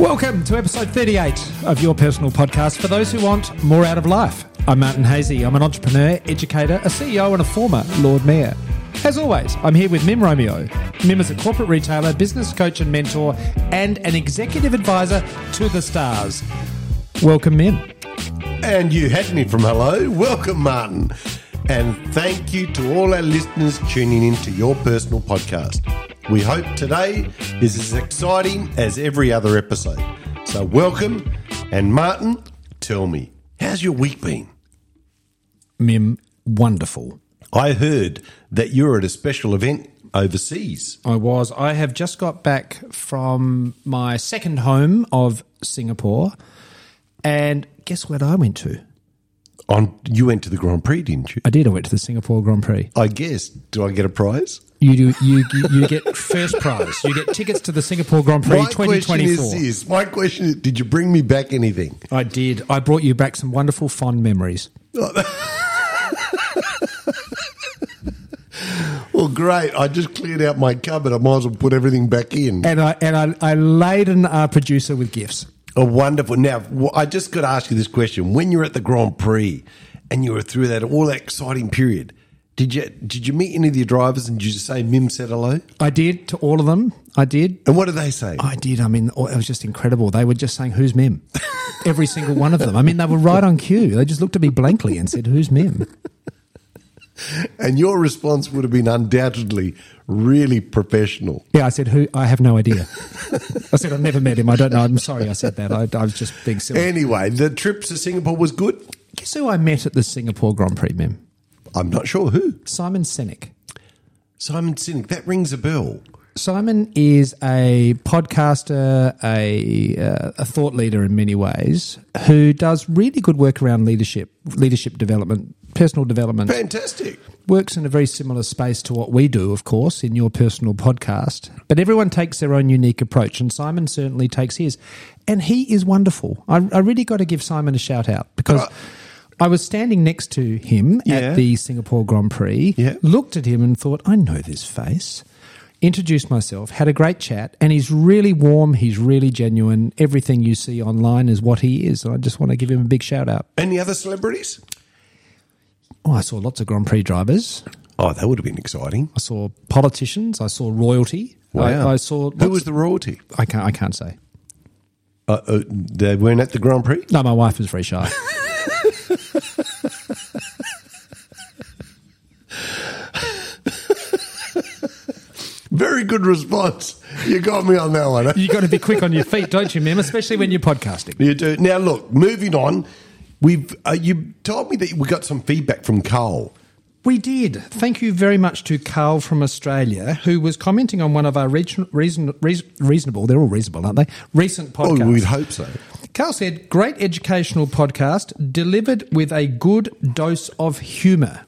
Welcome to episode 38 of your personal podcast for those who want more out of life. I'm Martin Haese. I'm an entrepreneur, educator, a CEO, and a former Lord Mayor. As always, I'm here with Mim Romeo. Mim is a corporate retailer, business coach and mentor, and an executive advisor to the stars. Welcome, Mim. And you had me from hello. Welcome, Martin. And thank you to all our listeners tuning in to your personal podcast. We hope today is as exciting as every other episode. So, welcome. And, Martin, tell me, how's your week been? Mim, wonderful. I heard that you're at a special event overseas. I was. I have just got back from my second home of Singapore. And guess what I went to? On you went to the Grand Prix, didn't you? I did. I went to the Singapore Grand Prix. I guess. Do I get a prize? You do. You you, get first prize. You get tickets to the Singapore Grand Prix My question is this. My question is, did you bring me back anything? I did. I brought you back some wonderful, fond memories. Well, great. I just cleared out my cupboard. I might as well put everything back in. And I and I, I laden our uh, producer with gifts. Wonderful. Now, I just got to ask you this question. When you're at the Grand Prix and you were through that all that exciting period, did you did you meet any of your drivers and did you say Mim said hello? I did to all of them. I did. And what did they say? I did. I mean, oh, it was just incredible. They were just saying, "Who's Mim?" Every single one of them. I mean, they were right on cue. They just looked at me blankly and said, "Who's Mim?" And your response would have been undoubtedly really professional. Yeah, I said, "Who?" I have no idea. I said, "I've never met him. I don't know." I'm sorry, I said that. I, I was just being silly. Anyway, the trip to Singapore was good. Guess who I met at the Singapore Grand Prix, Mim? I'm not sure who. Simon Sinek. Simon Sinek. That rings a bell. Simon is a podcaster, a uh, a thought leader in many ways, who does really good work around leadership, leadership development, personal development. Fantastic. Works in a very similar space to what we do, of course, in your personal podcast. But everyone takes their own unique approach, and Simon certainly takes his, and he is wonderful. I, I really got to give Simon a shout out because. Uh, I was standing next to him Yeah. at the Singapore Grand Prix, Yeah. looked at him and thought, I know this face. Introduced myself, had a great chat, and he's really warm, he's really genuine. Everything you see online is what he is. And I just want to give him a big shout out. Any other celebrities? Oh, I saw lots of Grand Prix drivers. Oh, that would have been exciting. I saw politicians. I saw royalty. I, I saw. Who was the royalty? I can't. I can't say. Uh, uh, they weren't at the Grand Prix? No, my wife was very shy. Very good response. You got me on that one. you got to be quick on your feet, don't you, Mim? Especially when you're podcasting. You do. Now, look, moving on. We've uh, you told me that we got some feedback from Carl. We did. Thank you very much to Carl from Australia, who was commenting on one of our reason, reason, reason, reasonable, they're all reasonable, aren't they? Recent podcasts. Oh, we'd hope so. Carl said, great educational podcast delivered with a good dose of humour.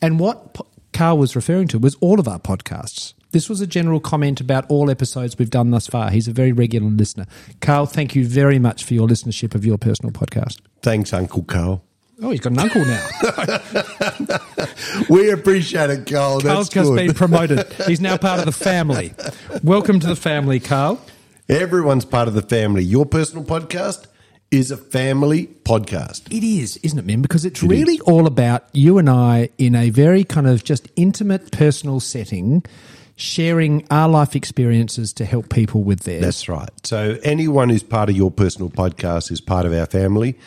And what Carl was referring to was all of our podcasts. This was a general comment about all episodes we've done thus far. He's a very regular listener. Carl, thank you very much for your listenership of your personal podcast. Thanks, Uncle Carl. Oh, he's got an uncle now. We appreciate it, Carl. Carl's That's just good. been promoted. He's now part of the family. Welcome to the family, Carl. Everyone's part of the family. Your personal podcast is a family podcast. It is, isn't it, Mim? Because it's really all about you and I in a very kind of just intimate, personal setting, sharing our life experiences to help people with theirs. That's right. So anyone who's part of your personal podcast is part of our family,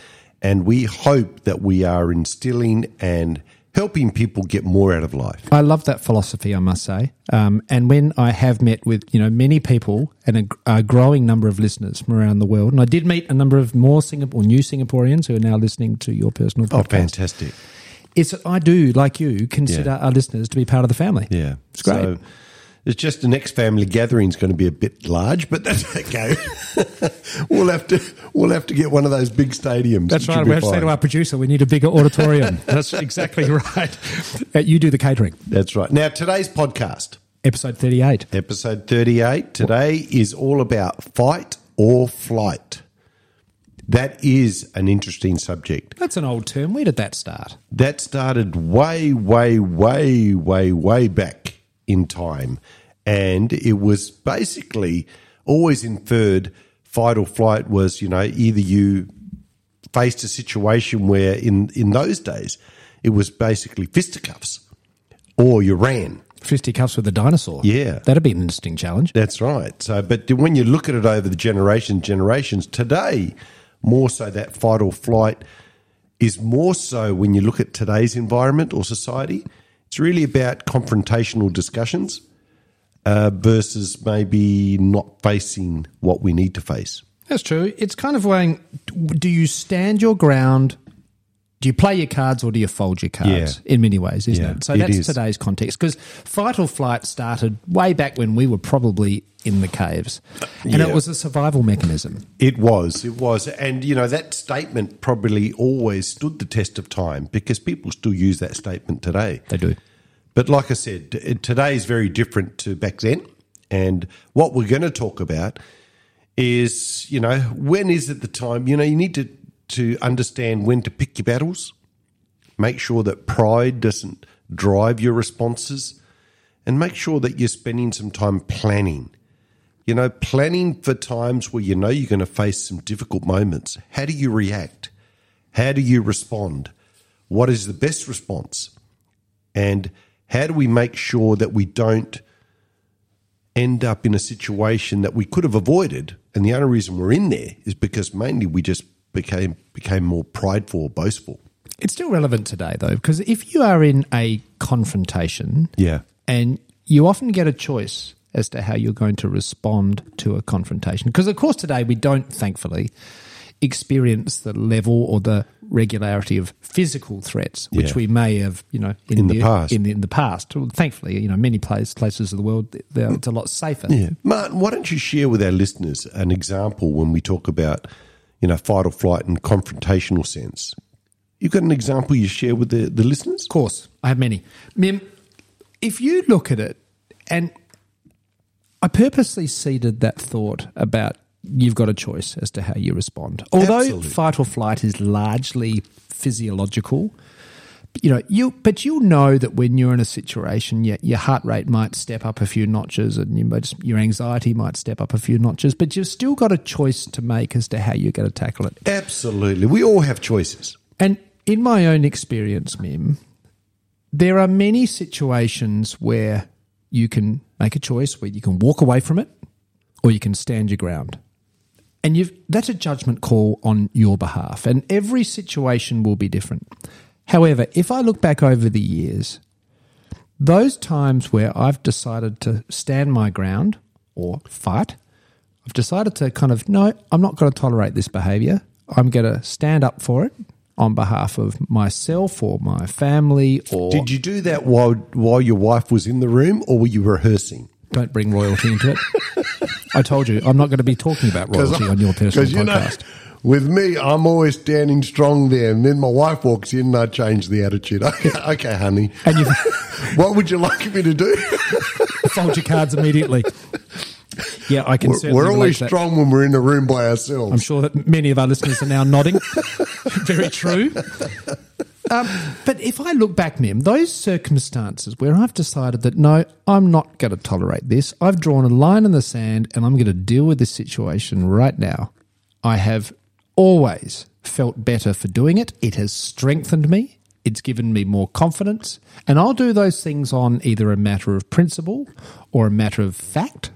and we hope that we are instilling and helping people get more out of life. I love that philosophy, I must say. Um, and when I have met with you know many people and a, a growing number of listeners from around the world, and I did meet a number of more Singapore new Singaporeans who are now listening to your personal podcast. Oh, podcast. fantastic! It's I do like you consider Yeah. our listeners to be part of the family. Yeah, it's great. So it's just the next family gathering is going to be a bit large, but that's okay. we'll have to we'll have to get one of those big stadiums. That's right. We have to say to our producer, we need a bigger auditorium. That's exactly right. Uh, you do the catering. That's right. Now today's podcast. Episode 38. Episode 38 today is all about fight or flight. That is an interesting subject. That's an old term. Where did that start? That started way, way, way, way, way back in time. And it was basically always inferred fight or flight was, you know, either you faced a situation where in, in those days it was basically fisticuffs or you ran. Fisticuffs with a dinosaur. Yeah. That'd be an interesting challenge. That's right. So, but when you look at it over the generation generations today, more so that fight or flight is more so when you look at today's environment or society. It's really about confrontational discussions uh, versus maybe not facing what we need to face. That's true. It's kind of weighing do you stand your ground? Do you play your cards or do you fold your cards? Yeah. In many ways, isn't Yeah, it? So that's today's context. Because fight or flight started way back when we were probably in the caves. Uh, and Yeah. it was a survival mechanism. It was, it was. And, you know, that statement probably always stood the test of time because people still use that statement today. They do. But like I said, today is very different to back then. And what we're going to talk about is, you know, when is it the time? You know, you need to, to understand when to pick your battles, make sure that pride doesn't drive your responses, and make sure that you're spending some time planning. You know, planning for times where you know you're going to face some difficult moments. How do you react? How do you respond? What is the best response? And how do we make sure that we don't end up in a situation that we could have avoided? And the only reason we're in there is because mainly we just became became more prideful or boastful. It's still relevant today, though, because if you are in a confrontation Yeah. and you often get a choice as to how you're going to respond to a confrontation. Because, of course, today we don't, thankfully, experience the level or the regularity of physical threats, which Yeah. we may have, you know, In the past. In the, in the past, Well, thankfully, you know, many places places of the world, it's a lot safer. Yeah. Martin, why don't you share with our listeners an example when we talk about, you know, fight or flight and confrontational sense? You've got an example you share with the, the listeners? Of course, I have many. Mim, if you look at it, and I purposely seeded that thought about you've got a choice as to how you respond. Although Absolutely. fight or flight is largely physiological, you know, you but you'll know that when you're in a situation, your, your heart rate might step up a few notches, and you might, your anxiety might step up a few notches. But you've still got a choice to make as to how you're going to tackle it. Absolutely. We all have choices. And in my own experience, Mim, there are many situations where you can make a choice where you can walk away from it or you can stand your ground. And you've, that's a judgment call on your behalf. And every situation will be different. However, if I look back over the years, those times where I've decided to stand my ground or fight, I've decided to kind of, no, I'm not going to tolerate this behavior. I'm going to stand up for it on behalf of myself or my family or Did you do that while while your wife was in the room or were you rehearsing? don't bring royalty into it. I told you, I'm not going to be talking about royalty on your personal you know, podcast. With me, I'm always standing strong there, and then my wife walks in, and I change the attitude. Okay, okay honey, and you what would you like me to do? fold your cards immediately. Yeah, I can We're, we're always strong when we're in a room by ourselves. I'm sure that many of our listeners are now nodding. Very true. Um, but if I look back, Mim, those circumstances where I've decided that no, I'm not going to tolerate this, I've drawn a line in the sand and I'm going to deal with this situation right now, I have always felt better for doing it. It has strengthened me. It's given me more confidence. And I'll do those things on either a matter of principle or a matter of fact.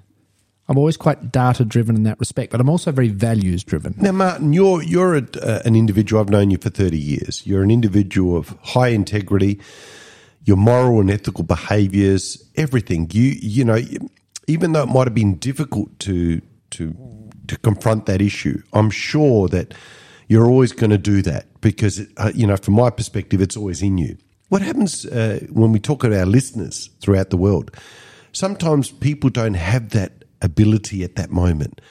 I'm always quite data driven in that respect, but I'm also very values driven. Now, Martin, you're you're a, uh, an individual. I've known you for thirty years. You're an individual of high integrity. Your moral and ethical behaviours, everything. You you know, even though it might have been difficult to to to confront that issue, I'm sure that you're always going to do that because uh, you know, from my perspective, it's always in you. What happens uh, when we talk to our listeners throughout the world? Sometimes people don't have that ability at that moment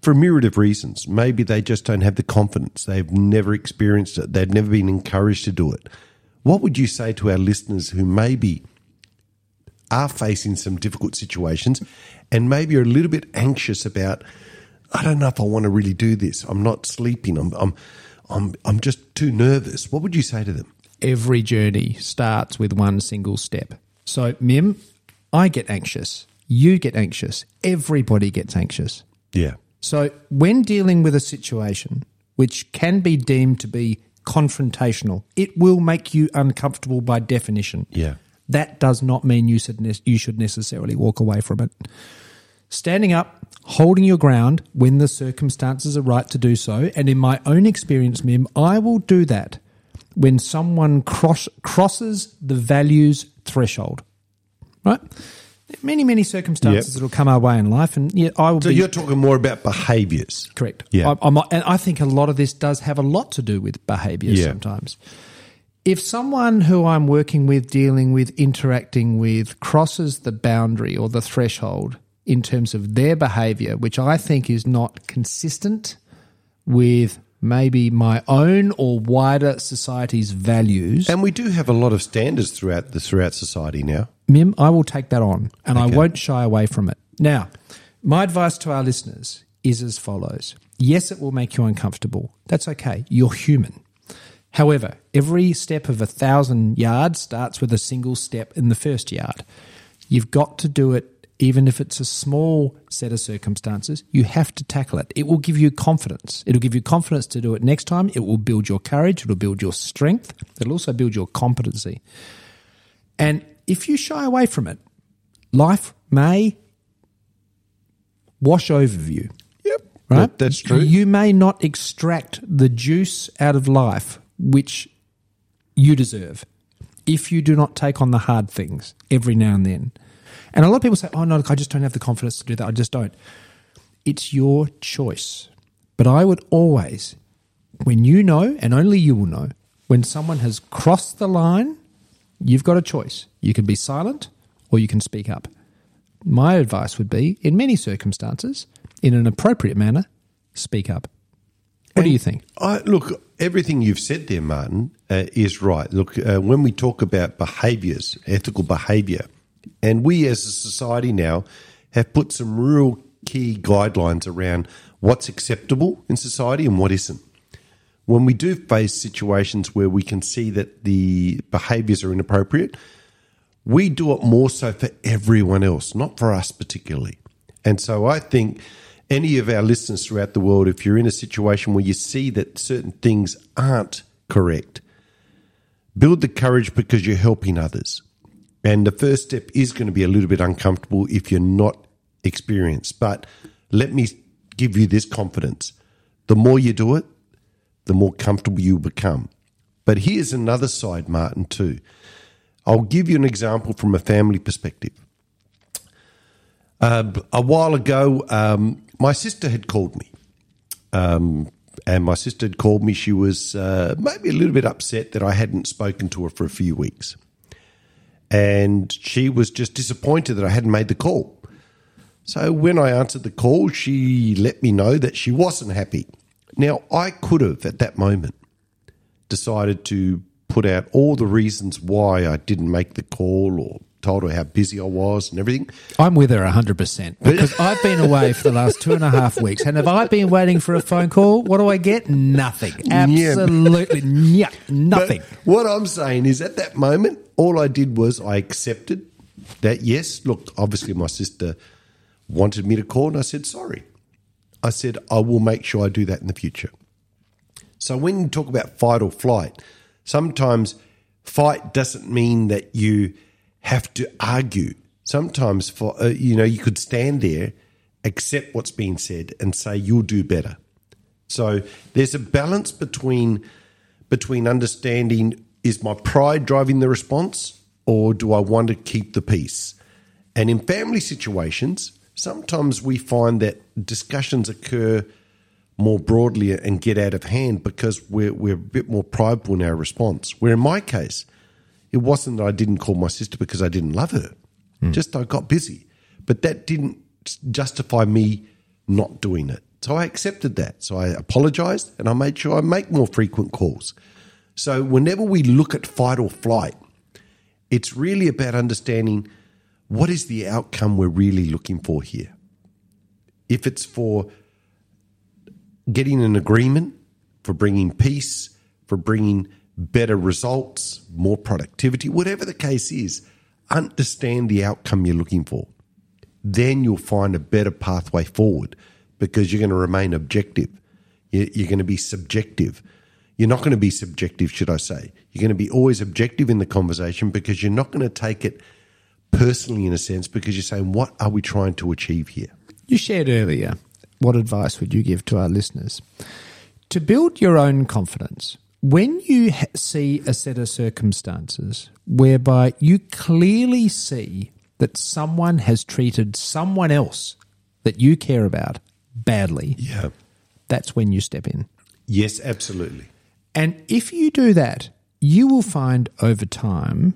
for a myriad of reasons. Maybe they just don't have the confidence. They've never experienced it. They've never been encouraged to do it. What would you say to our listeners who maybe are facing some difficult situations and maybe are a little bit anxious about, I don't know if I want to really do this. I'm not sleeping. I'm, I'm, I'm, I'm just too nervous. What would you say to them? Every journey starts with one single step. So, Mim, I get anxious. You get anxious. Everybody gets anxious. Yeah. So, when dealing with a situation which can be deemed to be confrontational, it will make you uncomfortable by definition. Yeah. That does not mean you should, you should necessarily walk away from it. Standing up, holding your ground when the circumstances are right to do so, and in my own experience, Mim, I will do that when someone cross, crosses the values threshold. Right? Many, many circumstances Yep. that will come our way in life, and yeah, I will So be you're talking more about behaviours. Correct. Yeah. I, and I think a lot of this does have a lot to do with behaviour Yeah. sometimes. If someone who I'm working with, dealing with, interacting with crosses the boundary or the threshold in terms of their behaviour, which I think is not consistent with maybe my own or wider society's values, And we do have a lot of standards throughout the throughout society now. Mim, I will take that on and I won't shy away from it. Now, my advice to our listeners is as follows Yes, it will make you uncomfortable. That's okay. You're human. However, every step of a thousand yards starts with a single step in the first yard. You've got to do it, even if it's a small set of circumstances. You have to tackle it. It will give you confidence. It'll give you confidence to do it next time. It will build your courage. It'll build your strength. It'll also build your competency. And if you shy away from it, life may wash over you. Yep. Right? That- that's true. You may not extract the juice out of life which you deserve if you do not take on the hard things every now and then. And a lot of people say, oh, no, look, I just don't have the confidence to do that. I just don't. It's your choice. But I would always, when you know, and only you will know, when someone has crossed the line, you've got a choice. You can be silent or you can speak up. My advice would be, in many circumstances, in an appropriate manner, speak up. What do you think? I, look, everything you've said there, Martin, uh, is right. Look, uh, when we talk about behaviours, ethical behaviour, and we as a society now have put some real key guidelines around what's acceptable in society and what isn't. When we do face situations where we can see that the behaviours are inappropriate, we do it more so for everyone else, not for us particularly. And so I think any of our listeners throughout the world, if you're in a situation where you see that certain things aren't correct, build the courage because you're helping others. And the first step is going to be a little bit uncomfortable if you're not experienced. But let me give you this confidence the more you do it, the more comfortable you become. But here's another side, Martin, too. I'll give you an example from a family perspective. Uh, a while ago, um, my sister had called me. Um, and my sister had called me. She was uh, maybe a little bit upset that I hadn't spoken to her for a few weeks. And she was just disappointed that I hadn't made the call. So when I answered the call, she let me know that she wasn't happy. Now, I could have at that moment decided to put out all the reasons why I didn't make the call or told her how busy I was and everything. I'm with her 100% because I've been away for the last two and a half weeks. And have I been waiting for a phone call? What do I get? Nothing. Absolutely yeah, nothing. But what I'm saying is at that moment, all I did was I accepted that, yes, look, obviously my sister wanted me to call and I said, sorry. I said, I will make sure I do that in the future. So when you talk about fight or flight, sometimes fight doesn't mean that you have to argue. Sometimes, for uh, you know, you could stand there, accept what's being said, and say you'll do better. So there's a balance between between understanding is my pride driving the response, or do I want to keep the peace? And in family situations, sometimes we find that discussions occur more broadly and get out of hand because we're, we're a bit more prideful in our response. Where in my case, it wasn't that I didn't call my sister because I didn't love her, hmm. just I got busy. But that didn't justify me not doing it. So I accepted that. So I apologized and I made sure I make more frequent calls. So whenever we look at fight or flight, it's really about understanding what is the outcome we're really looking for here. If it's for getting an agreement, for bringing peace, for bringing better results, more productivity, whatever the case is, understand the outcome you're looking for. Then you'll find a better pathway forward because you're going to remain objective. You- You're going to be subjective. You're not going to be subjective, should I say. You're going to be always objective in the conversation because you're not going to take it personally in a sense because you're saying, what are we trying to achieve here? You shared earlier. What advice would you give to our listeners? To build your own confidence, when you see a set of circumstances whereby you clearly see that someone has treated someone else that you care about badly, Yeah. that's when you step in. Yes, absolutely. And if you do that, you will find over time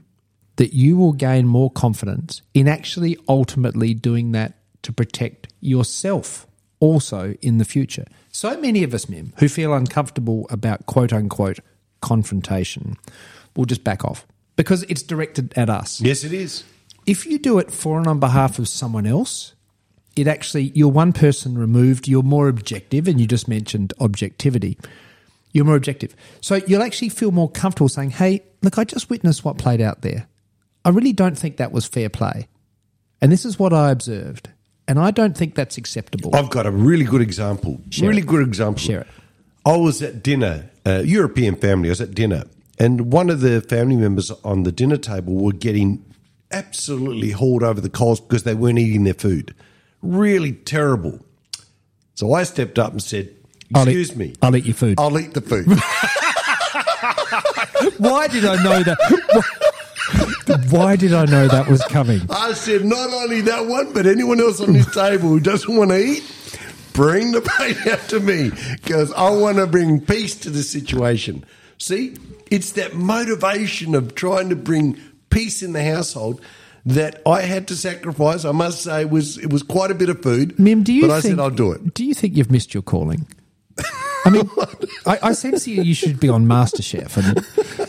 that you will gain more confidence in actually ultimately doing that to protect yourself also in the future. So many of us, Mim, who feel uncomfortable about quote unquote confrontation will just back off because it's directed at us. Yes, it is. If you do it for and on behalf of someone else, it actually, you're one person removed, you're more objective, and you just mentioned objectivity. You're more objective. So you'll actually feel more comfortable saying, hey, look, I just witnessed what played out there. I really don't think that was fair play. And this is what I observed. And I don't think that's acceptable. I've got a really good example. Share really it. good example. Share it. I was at dinner, a European family. I was at dinner, and one of the family members on the dinner table were getting absolutely hauled over the coals because they weren't eating their food. Really terrible. So I stepped up and said, I'll eat- "Excuse me, I'll eat your food. I'll eat the food." Why did I know that? Why did I know that was coming? I said, "Not only that one, but anyone else on this table who doesn't want to eat." Bring the plate out to me because I want to bring peace to the situation. See, it's that motivation of trying to bring peace in the household that I had to sacrifice. I must say, it was it was quite a bit of food. Mim, do you But I think, said I'll do it. Do you think you've missed your calling? I mean, I, I sense you, you should be on MasterChef and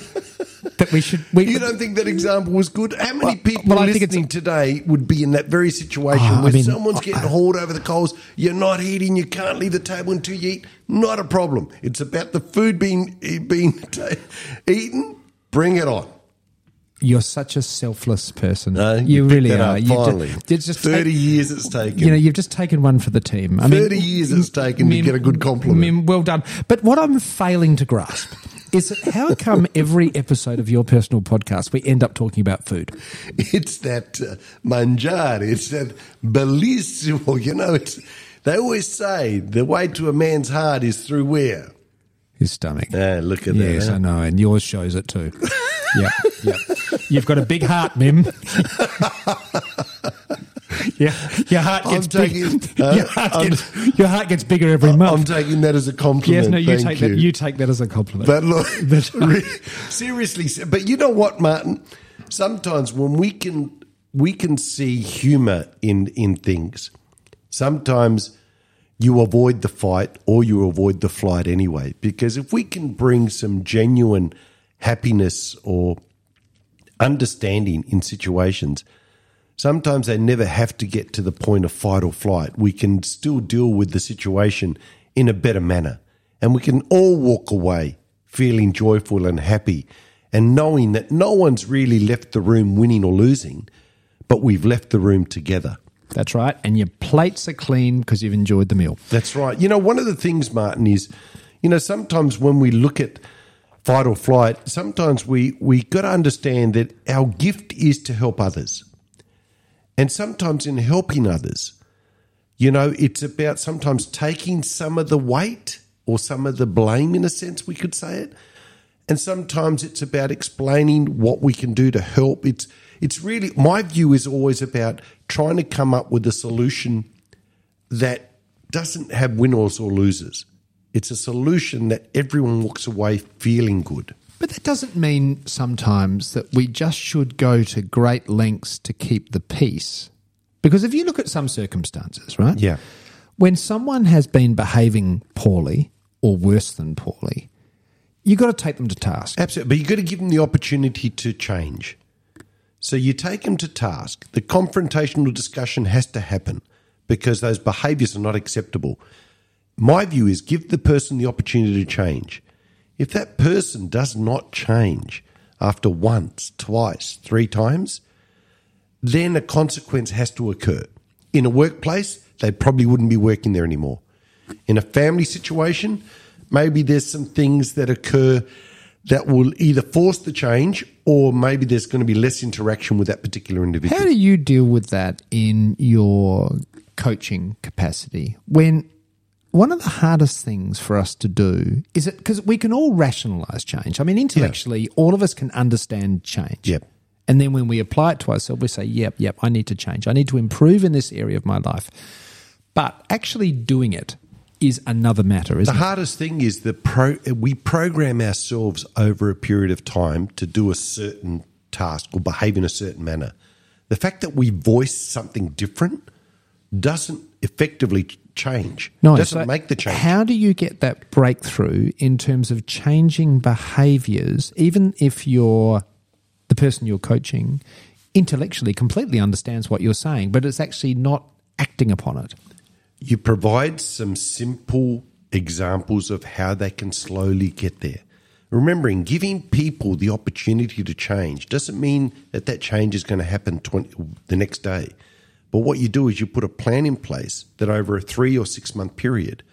that we should. We, You don't think that example was good? How many people well, I listening today would be in that very situation Oh, I where mean, someone's I- getting hauled over the coals? You're not eating. You can't leave the table until you eat. Not a problem. It's about the food being eh, being ta- eaten. Bring it on. You're such a selfless person. No, you, picked really are. up finally. it's just Thirty take- years it's taken. You know, you've just taken one for the team. I mean, 30 years it's taken to get a good compliment. Mim, well done. But what I'm failing to grasp is how come every episode of your personal podcast we end up talking about food? it's that uh, manjar. It's that bellissimo. You know, it's, they always say the way to a man's heart is through where. His stomach. Ah, look at Yes, that. I know, and yours shows it too. yeah, yeah. You've got a big heart, Mim. yeah, your heart gets big. taking- uh, your, heart gets, your heart gets bigger every month. I'm taking that as a compliment. yes, no, you Thank take that. You take that as a compliment. But look, seriously, but you know what, Martin? Sometimes when we can we can see humour in in things, sometimes you avoid the fight or you avoid the flight anyway. Because if we can bring some genuine happiness or understanding in situations, sometimes they never have to get to the point of fight or flight. We can still deal with the situation in a better manner. And we can all walk away feeling joyful and happy and knowing that no one's really left the room winning or losing, but we've left the room together. That's right. And your plates are clean because you've enjoyed the meal. That's right. You know, one of the things, Martin, is, you know, sometimes when we look at fight or flight, sometimes we we got to understand that our gift is to help others, and sometimes in helping others, you know, it's about sometimes taking some of the weight or some of the blame, in a sense, we could say it, and sometimes it's about explaining what we can do to help. It's it's really my view is always about trying to come up with a solution that doesn't have winners or losers. It's a solution that everyone walks away feeling good. But that doesn't mean sometimes that we just should go to great lengths to keep the peace. Because if you look at some circumstances, right? Yeah. When someone has been behaving poorly or worse than poorly, you've got to take them to task. Absolutely. But you've got to give them the opportunity to change. So you take them to task. The confrontational discussion has to happen because those behaviors are not acceptable. My view is give the person the opportunity to change. If that person does not change after once, twice, three times, then a consequence has to occur. In a workplace, they probably wouldn't be working there anymore. In a family situation, maybe there's some things that occur that will either force the change or maybe there's going to be less interaction with that particular individual. How do you deal with that in your coaching capacity when one of the hardest things for us to do is it because we can all rationalize change. I mean, intellectually, all of us can understand change. Yep. And then when we apply it to ourselves, we say, yep, yep, I need to change. I need to improve in this area of my life. But actually doing it is another matter, The isn't it? hardest thing is that pro- we program ourselves over a period of time to do a certain task or behave in a certain manner. The fact that we voice something different doesn't effectively change. No, doesn't so make the change. How do you get that breakthrough in terms of changing behaviors, even if you're the person you're coaching intellectually completely understands what you're saying, but it's actually not acting upon it? you provide some simple examples of how they can slowly get there. Remembering, giving people the opportunity to change doesn't mean that that change is going to happen 20, the next day. But what you do is you put a plan in place that over a three or six month period,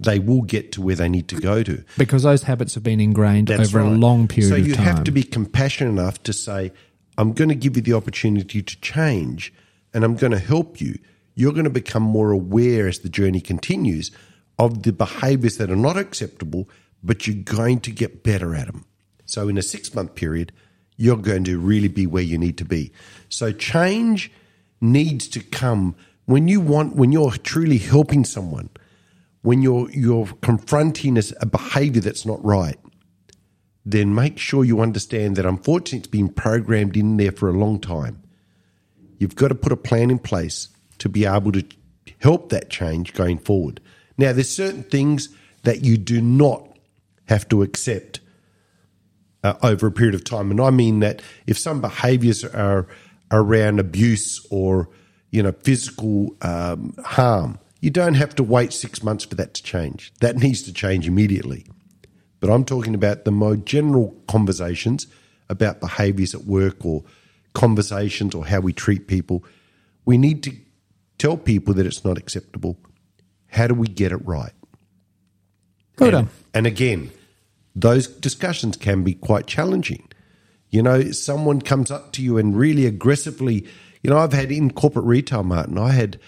they will get to where they need to go to. Because those habits have been ingrained That's over a long period so you have to be compassionate enough to say, I'm going to give you the opportunity to change and I'm going to help you. You're going to become more aware as the journey continues of the behaviors that are not acceptable, but you're going to get better at them. So in a six month period, you're going to really be where you need to be. So change needs to come when you want, when you're truly helping someone, when you're, you're confronting a behavior that's not right then make sure you understand that unfortunately it's been programmed in there for a long time. You've got to put a plan in place to be able to help that change going forward. Now, there's certain things that you do not have to accept uh, over a period of time, and I mean that if some behaviours are around abuse or you know physical um, harm, you don't have to wait six months for that to change. That needs to change immediately. But I'm talking about the more general conversations about behaviours at work or conversations or how we treat people. We need to tell people that it's not acceptable. How do we get it right? Good. And, and again, those discussions can be quite challenging. You know, someone comes up to you and really aggressively, you know, I've had in corporate retail, Martin, I had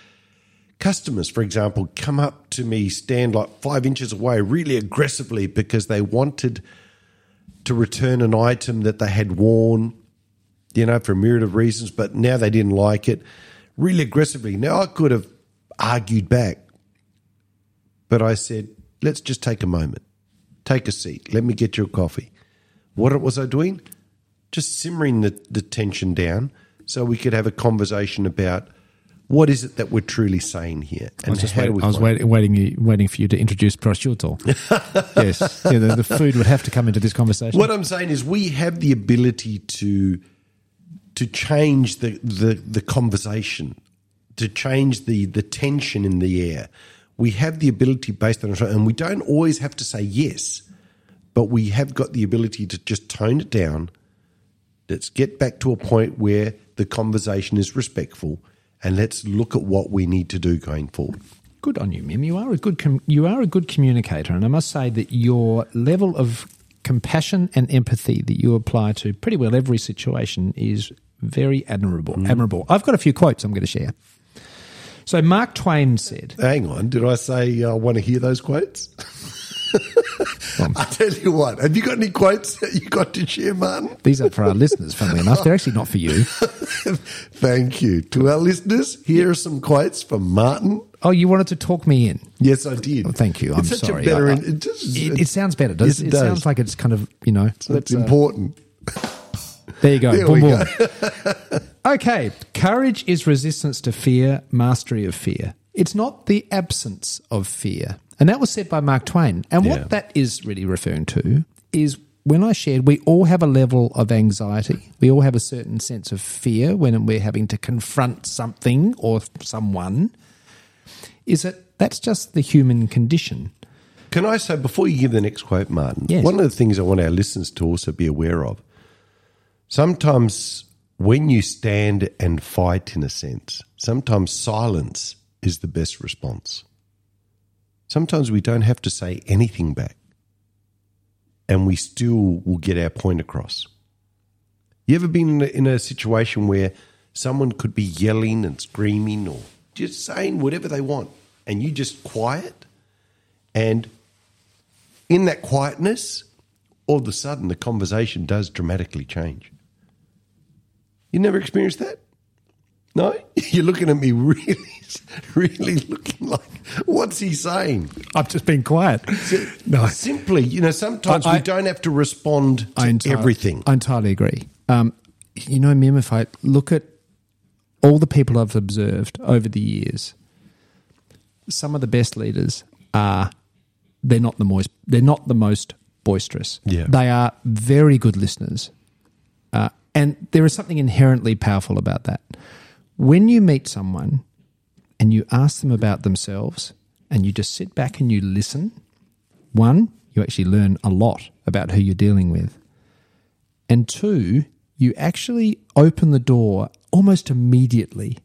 customers, for example, come up to me, stand like five inches away, really aggressively because they wanted to return an item that they had worn, you know, for a myriad of reasons, but now they didn't like it, really aggressively. Now, I could have argued back, but I said, let's just take a moment. Take a seat. Let me get you a coffee. What was I doing? Just simmering the, the tension down so we could have a conversation about what is it that we're truly saying here I and was how do wait, we I was find- waiting, waiting, waiting for you to introduce prosciutto. yes, yeah, the, the food would have to come into this conversation. What I'm saying is we have the ability to to change the, the, the conversation, to change the, the tension in the air. We have the ability based on and we don't always have to say yes, but we have got the ability to just tone it down. Let's get back to a point where the conversation is respectful, and let's look at what we need to do going forward. Good on you, Mim. You are a good com- you are a good communicator, and I must say that your level of compassion and empathy that you apply to pretty well every situation is very admirable. Mm. Admirable. I've got a few quotes I'm going to share. So Mark Twain said, Hang on, did I say uh, I want to hear those quotes? I tell you what, have you got any quotes that you got to share, Martin? "These are for our listeners." Funnily enough, they're actually not for you. Thank you. To our listeners, here are some quotes from Martin. Oh, you wanted to talk me in. Yes, I did. Oh, thank you. I'm it's such sorry. A better, I- I- it, just, It, it sounds better, does Yes, it it? does. sounds like it's kind of you know. it's uh, important. There you go. There Boom, boom. okay. Courage is resistance to fear, mastery of fear. It's not the absence of fear. And that was said by Mark Twain. And Yeah. what that is really referring to is when I shared, we all have a level of anxiety. We all have a certain sense of fear when we're having to confront something or someone. Is it that's just the human condition? Can I say, before you give the next quote, Martin, Yes. one of the things I want our listeners to also be aware of sometimes when you stand and fight, in a sense, sometimes silence is the best response. Sometimes we don't have to say anything back, and we still will get our point across. You ever been in a, in a situation where someone could be yelling and screaming or just saying whatever they want, and you just quiet? And in that quietness, all of a sudden the conversation does dramatically change. You never experienced that? No? You're looking at me really, really looking like, what's he saying? I've just been quiet. No, Simply, you know, sometimes I- we don't have to respond to I entirely, everything. I entirely agree. Um, you know, Mim, if I look at all the people I've observed over the years, some of the best leaders are they're not the most they're not the most boisterous. Yeah. they are very good listeners, uh, and there is something inherently powerful about that. When you meet someone and you ask them about themselves, and you just sit back and you listen, one, you actually learn a lot about who you're dealing with. And two, you actually open the door almost immediately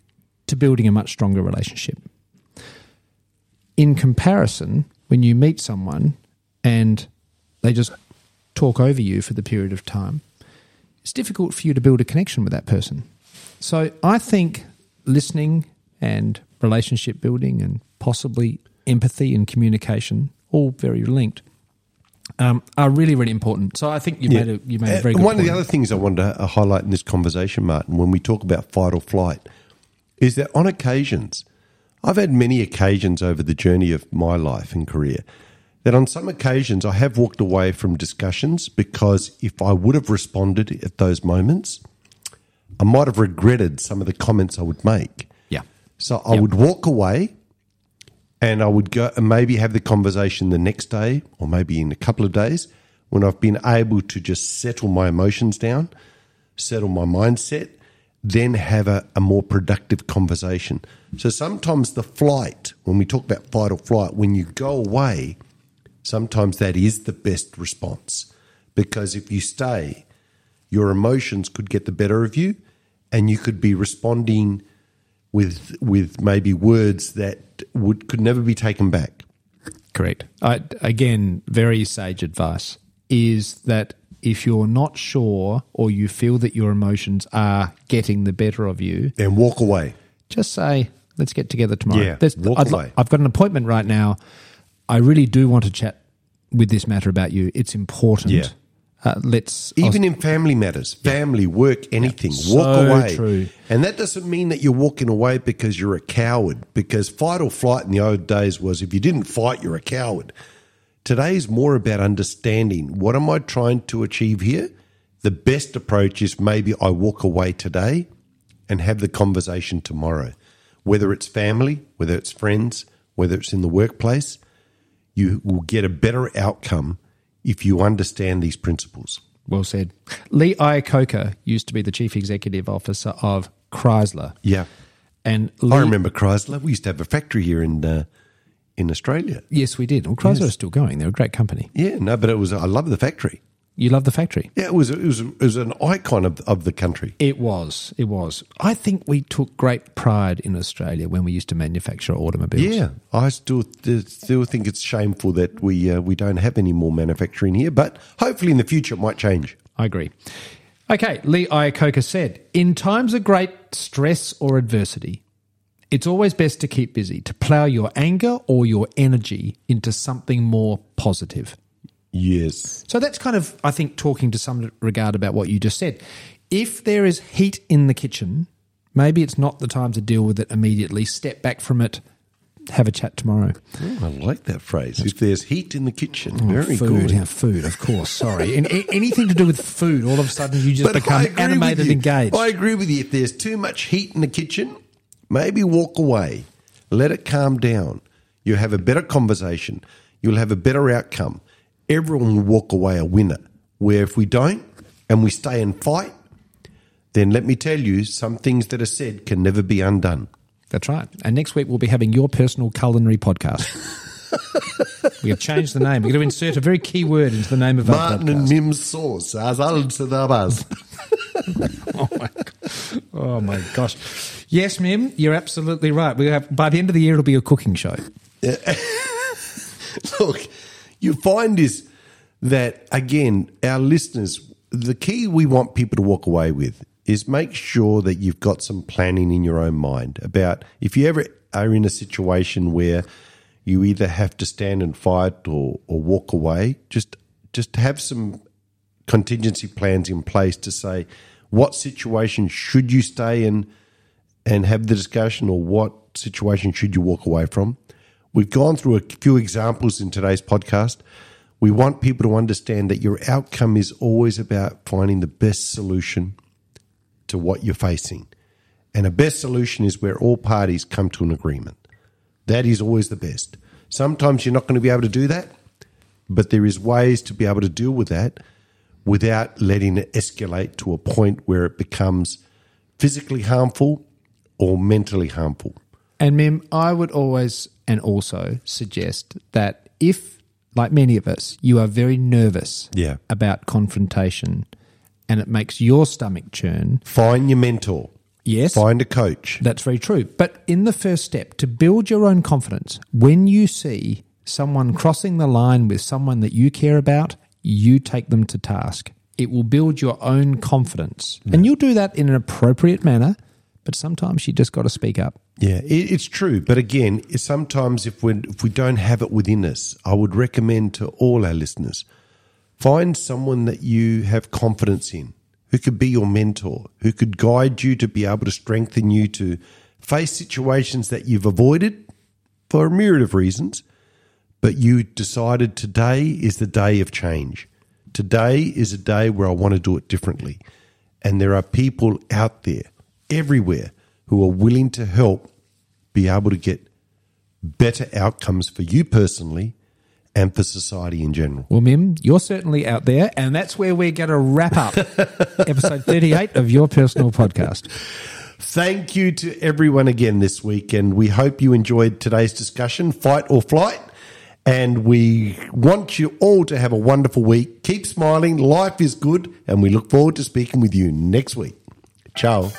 to building a much stronger relationship. In comparison, when you meet someone and they just talk over you for the period of time, it's difficult for you to build a connection with that person. So I think listening and relationship building and possibly empathy and communication, all very linked, um, are really, really important. So I think you made a you made a very Uh, good One point. of the other things I wanted to uh, highlight in this conversation, Martin, when we talk about fight or flight, is that on occasions, I've had many occasions over the journey of my life and career that on some occasions I have walked away from discussions because if I would have responded at those moments, I might have regretted some of the comments I would make. yeah, So I Yep. would walk away and I would go and maybe have the conversation the next day or maybe in a couple of days when I've been able to just settle my emotions down, settle my mindset, then have a, a more productive conversation. So sometimes the flight, when we talk about fight or flight, when you go away, sometimes that is the best response. Because if you stay, your emotions could get the better of you and you could be responding with with maybe words that would could never be taken back. correct. I, again, very sage advice is that if you're not sure or you feel that your emotions are getting the better of you, Then walk away. just say, "Let's get together tomorrow." Yeah, walk I'd, away. I've got an appointment right now. I really do want to chat with this matter about you. It's important. Yeah. Uh, let's Even in family matters, family, work, anything, So walk away. true. And that doesn't mean that you're walking away because you're a coward, because fight or flight in the old days was if you didn't fight, you're a coward. Today is more about understanding what am I trying to achieve here? The best approach is maybe I walk away today and have the conversation tomorrow. Whether it's family, whether it's friends, whether it's in the workplace, you will get a better outcome if you understand these principles. well said. Lee Iacocca used to be the chief executive officer of Chrysler, Yeah. and Lee, I remember Chrysler. We used to have a factory here in uh, in Australia. Yes, we did. Well, Chrysler is still going. They're a great company. Yeah, no, but it was. I love the factory. You love the factory. Yeah, it was. It was. It was an icon of of the country. It was. It was. I think we took great pride in Australia when we used to manufacture automobiles. Yeah, I still still think it's shameful that we uh, we don't have any more manufacturing here, but hopefully in the future it might change. I agree. Okay, Lee Iacocca said, in times of great stress or adversity, it's always best to keep busy, to plough your anger or your energy into something more positive. Yes. So that's kind of, I think, talking to some regard about what you just said. If there is heat in the kitchen, maybe it's not the time to deal with it immediately. Step back from it, have a chat tomorrow. Oh, I like that phrase. If there's heat in the kitchen, oh, very food, good. yeah, food, of course. Sorry, and anything to do with food, all of a sudden you just But become animated, you. engaged. I agree with you. If there's too much heat in the kitchen, maybe walk away. Let it calm down. You'll have a better conversation. You'll have a better outcome. Everyone will walk away a winner. Where if we don't and we stay and fight, then let me tell you, some things that are said can never be undone. That's right. And next week we'll be having your personal culinary podcast. we have changed the name. We're going to insert a very key word into the name of our Martin and Mim's sauce. As al to the buzz. oh my God. Oh my gosh. Yes, Mim, you're absolutely right. We have by the end of the year it'll be a cooking show. Look, you find is that again, our listeners, the key we want people to walk away with is make sure that you've got some planning in your own mind about if you ever are in a situation where you either have to stand and fight or, or walk away, just just have some contingency plans in place to say what situation should you stay in and have the discussion or what situation should you walk away from. We've gone through a few examples in today's podcast. We want people to understand that your outcome is always about finding the best solution to what you're facing. And a best solution is where all parties come to an agreement. That is always the best. Sometimes you're not going to be able to do that, but there is ways to be able to deal with that without letting it escalate to a point where it becomes physically harmful or mentally harmful. And Mim, I would always and also suggest that if, like many of us, you are very nervous Yeah. about confrontation and it makes your stomach churn, Find your mentor, yes, find a coach. That's very true. But in the first step, to build your own confidence, when you see someone crossing the line with someone that you care about, you take them to task. It will build your own confidence. And you'll do that in an appropriate manner, but sometimes you just got to speak up. Yeah, it's true. But again, sometimes if we if we don't have it within us, I would recommend to all our listeners find someone that you have confidence in, who could be your mentor, who could guide you to be able to strengthen you to face situations that you've avoided for a myriad of reasons, but you decided today is the day of change. Today is a day where I want to do it differently. And there are people out there everywhere who are willing to help be able to get better outcomes for you personally and for society in general. Well, Mim, you're certainly out there, and that's where we're going to wrap up episode 38 of your personal podcast. Thank you to everyone again this week, and we hope you enjoyed today's discussion, Fight or Flight. And we want you all to have a wonderful week. Keep smiling, life is good, and we look forward to speaking with you next week. Ciao.